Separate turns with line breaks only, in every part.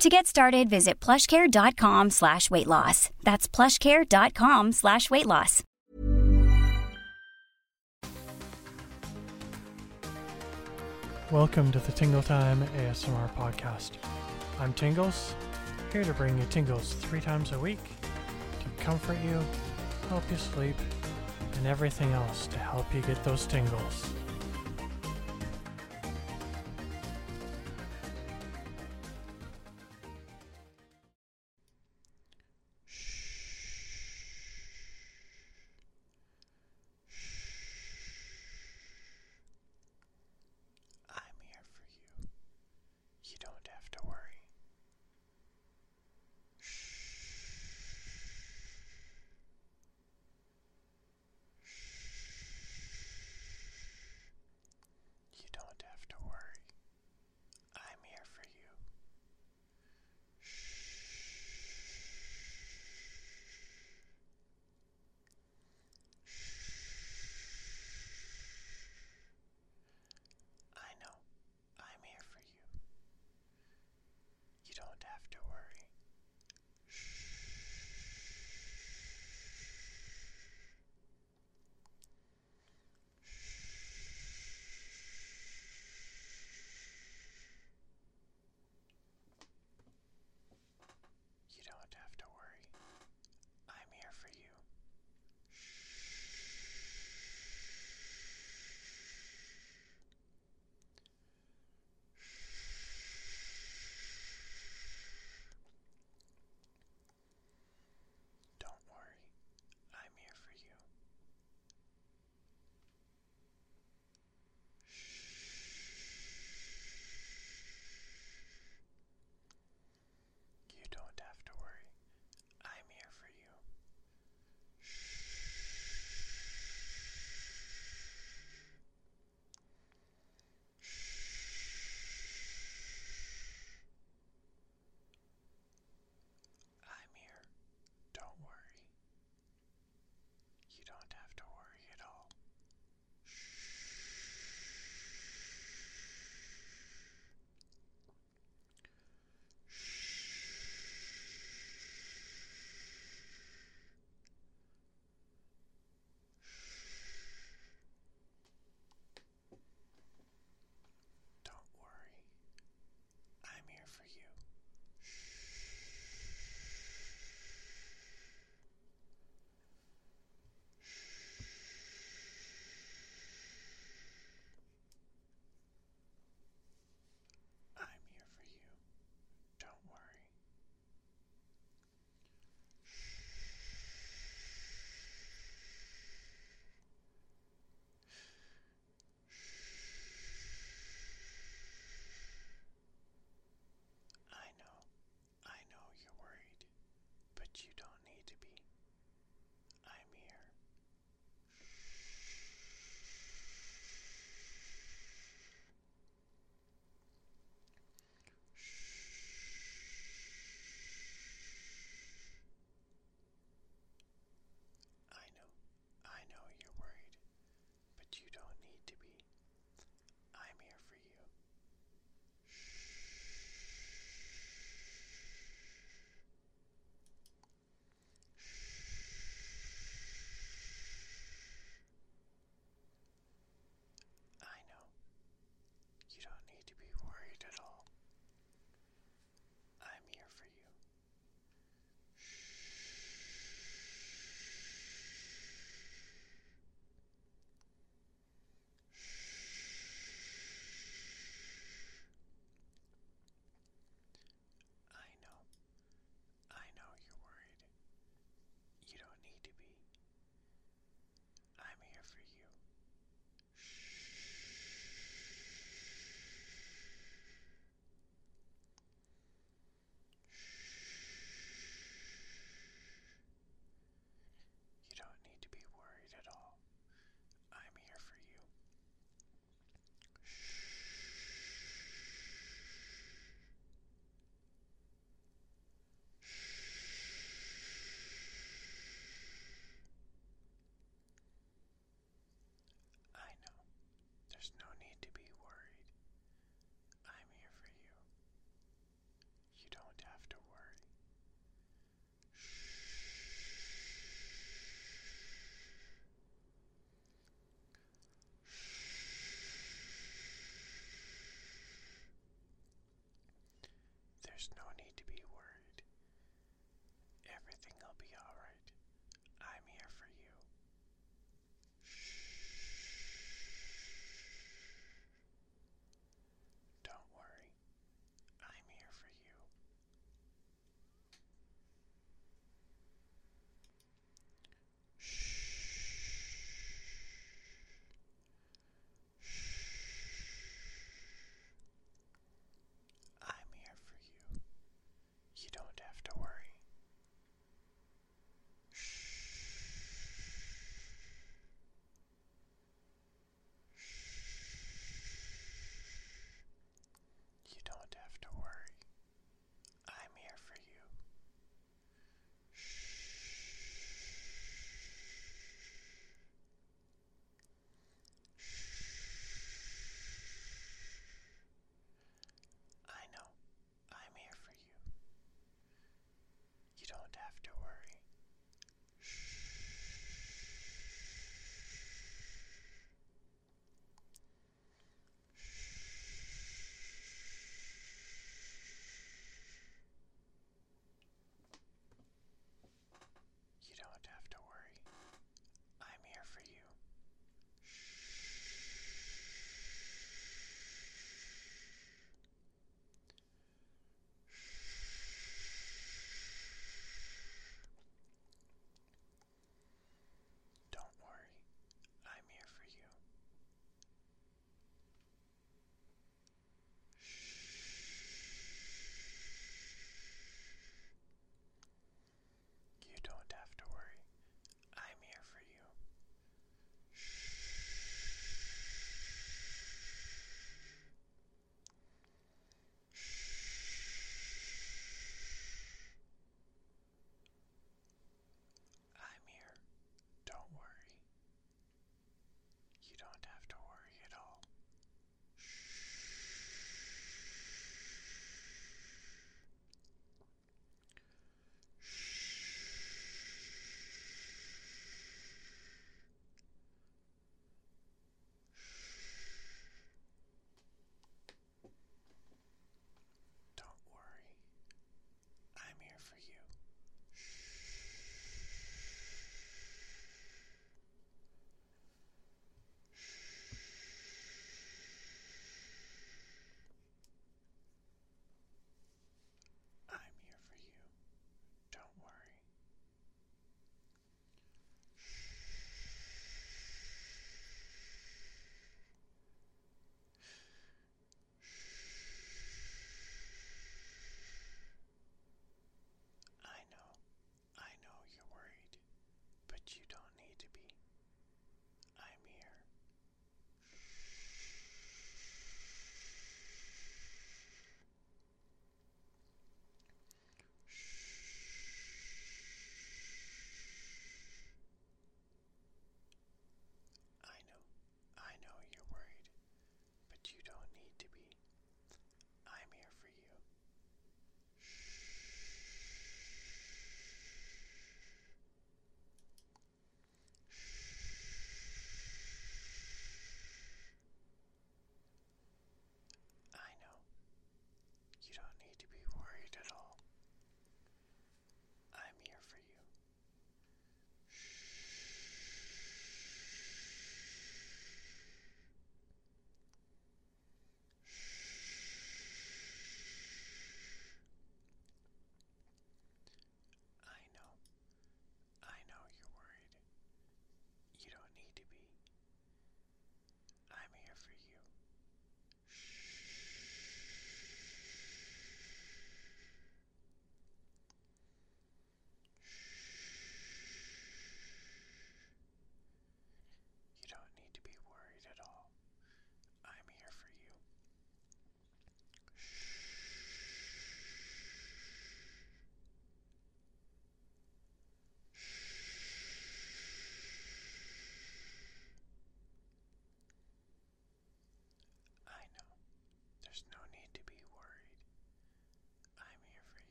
To get started, visit plushcare.com slash weight loss. That's plushcare.com slash weight loss.
Welcome to the Tingle Time ASMR podcast. I'm Tingles, here to bring you tingles three times a week to comfort you, help you sleep, and everything else to help you get those tingles.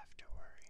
have to worry.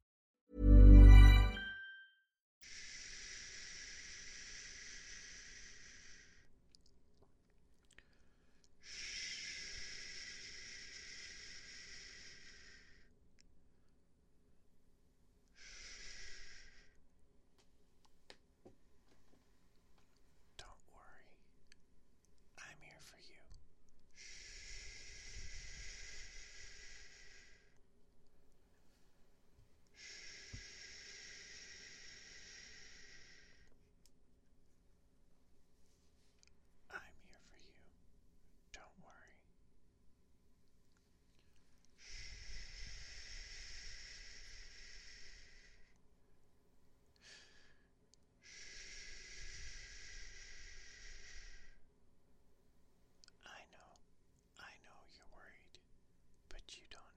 you don't.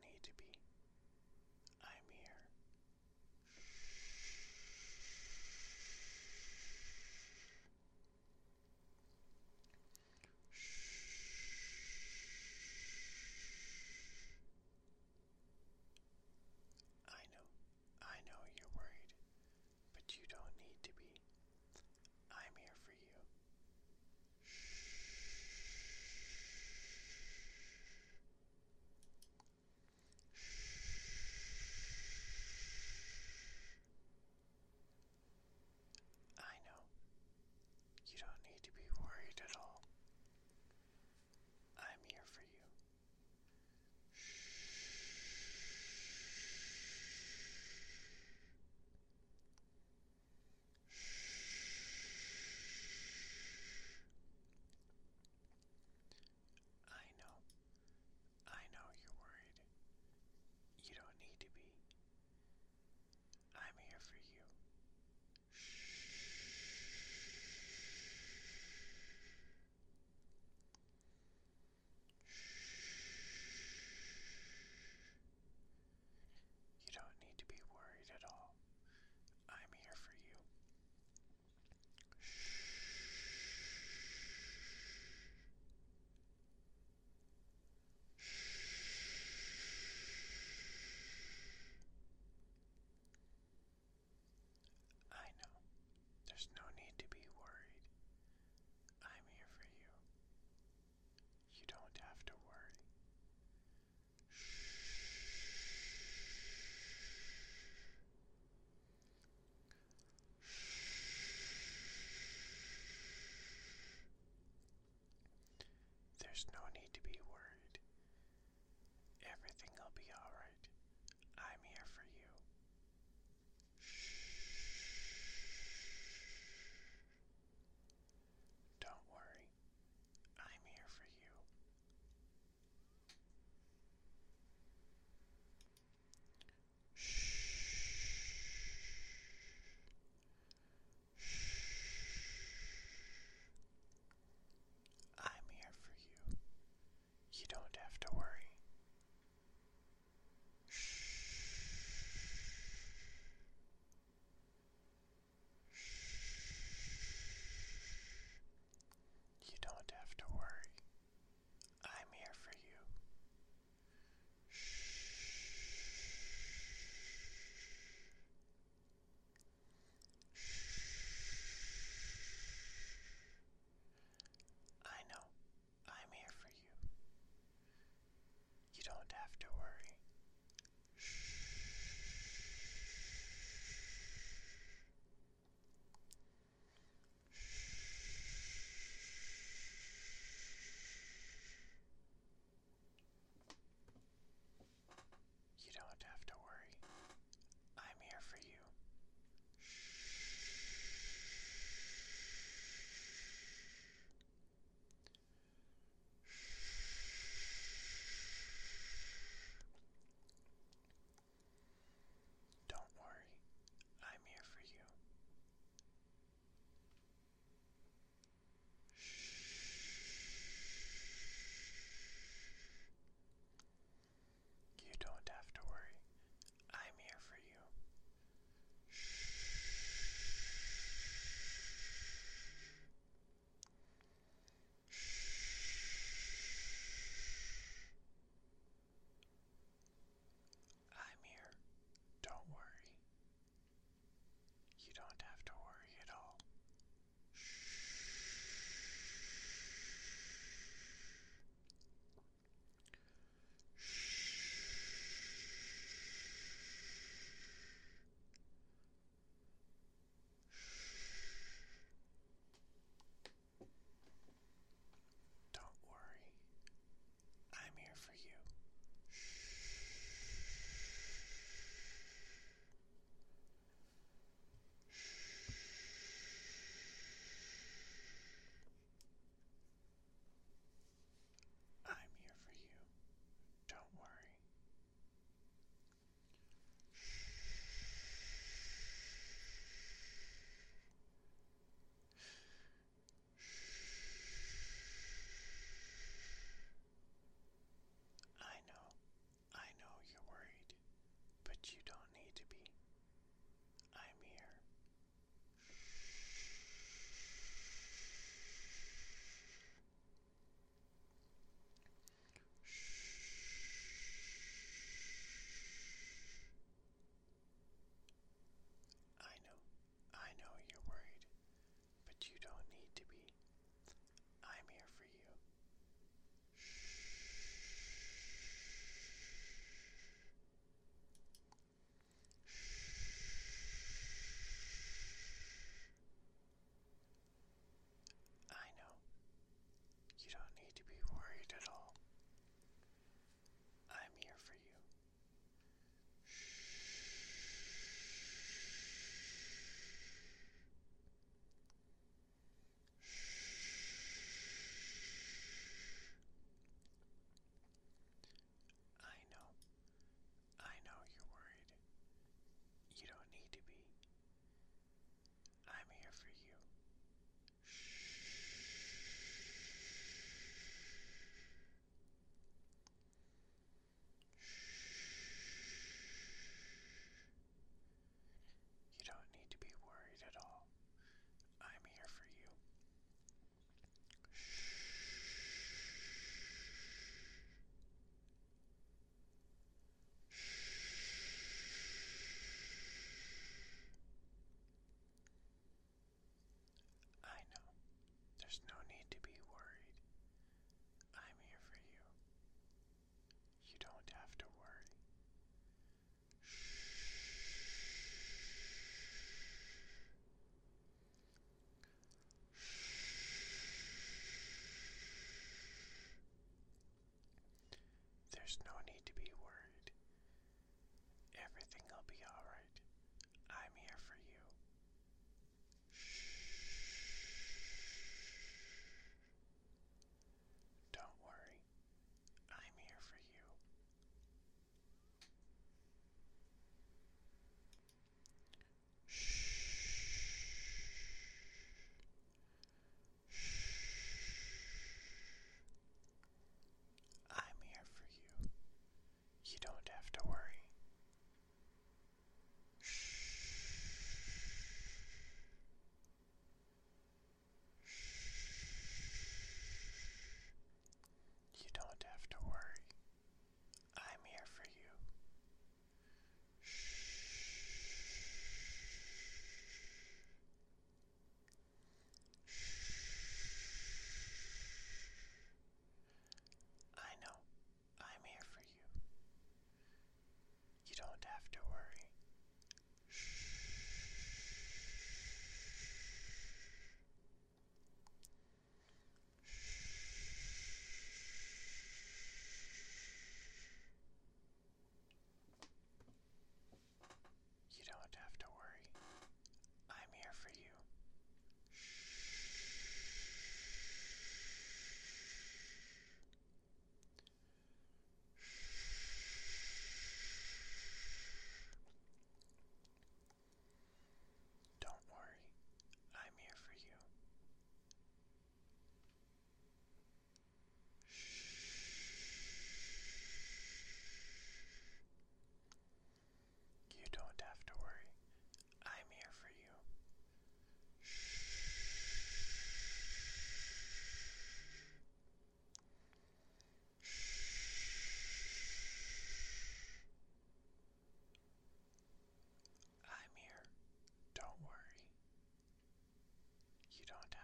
You don't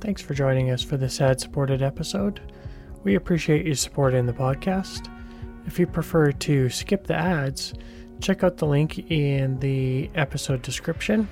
Thanks for joining us for this ad supported episode. We appreciate you supporting the podcast. If you prefer to skip the ads, check out the link in the episode description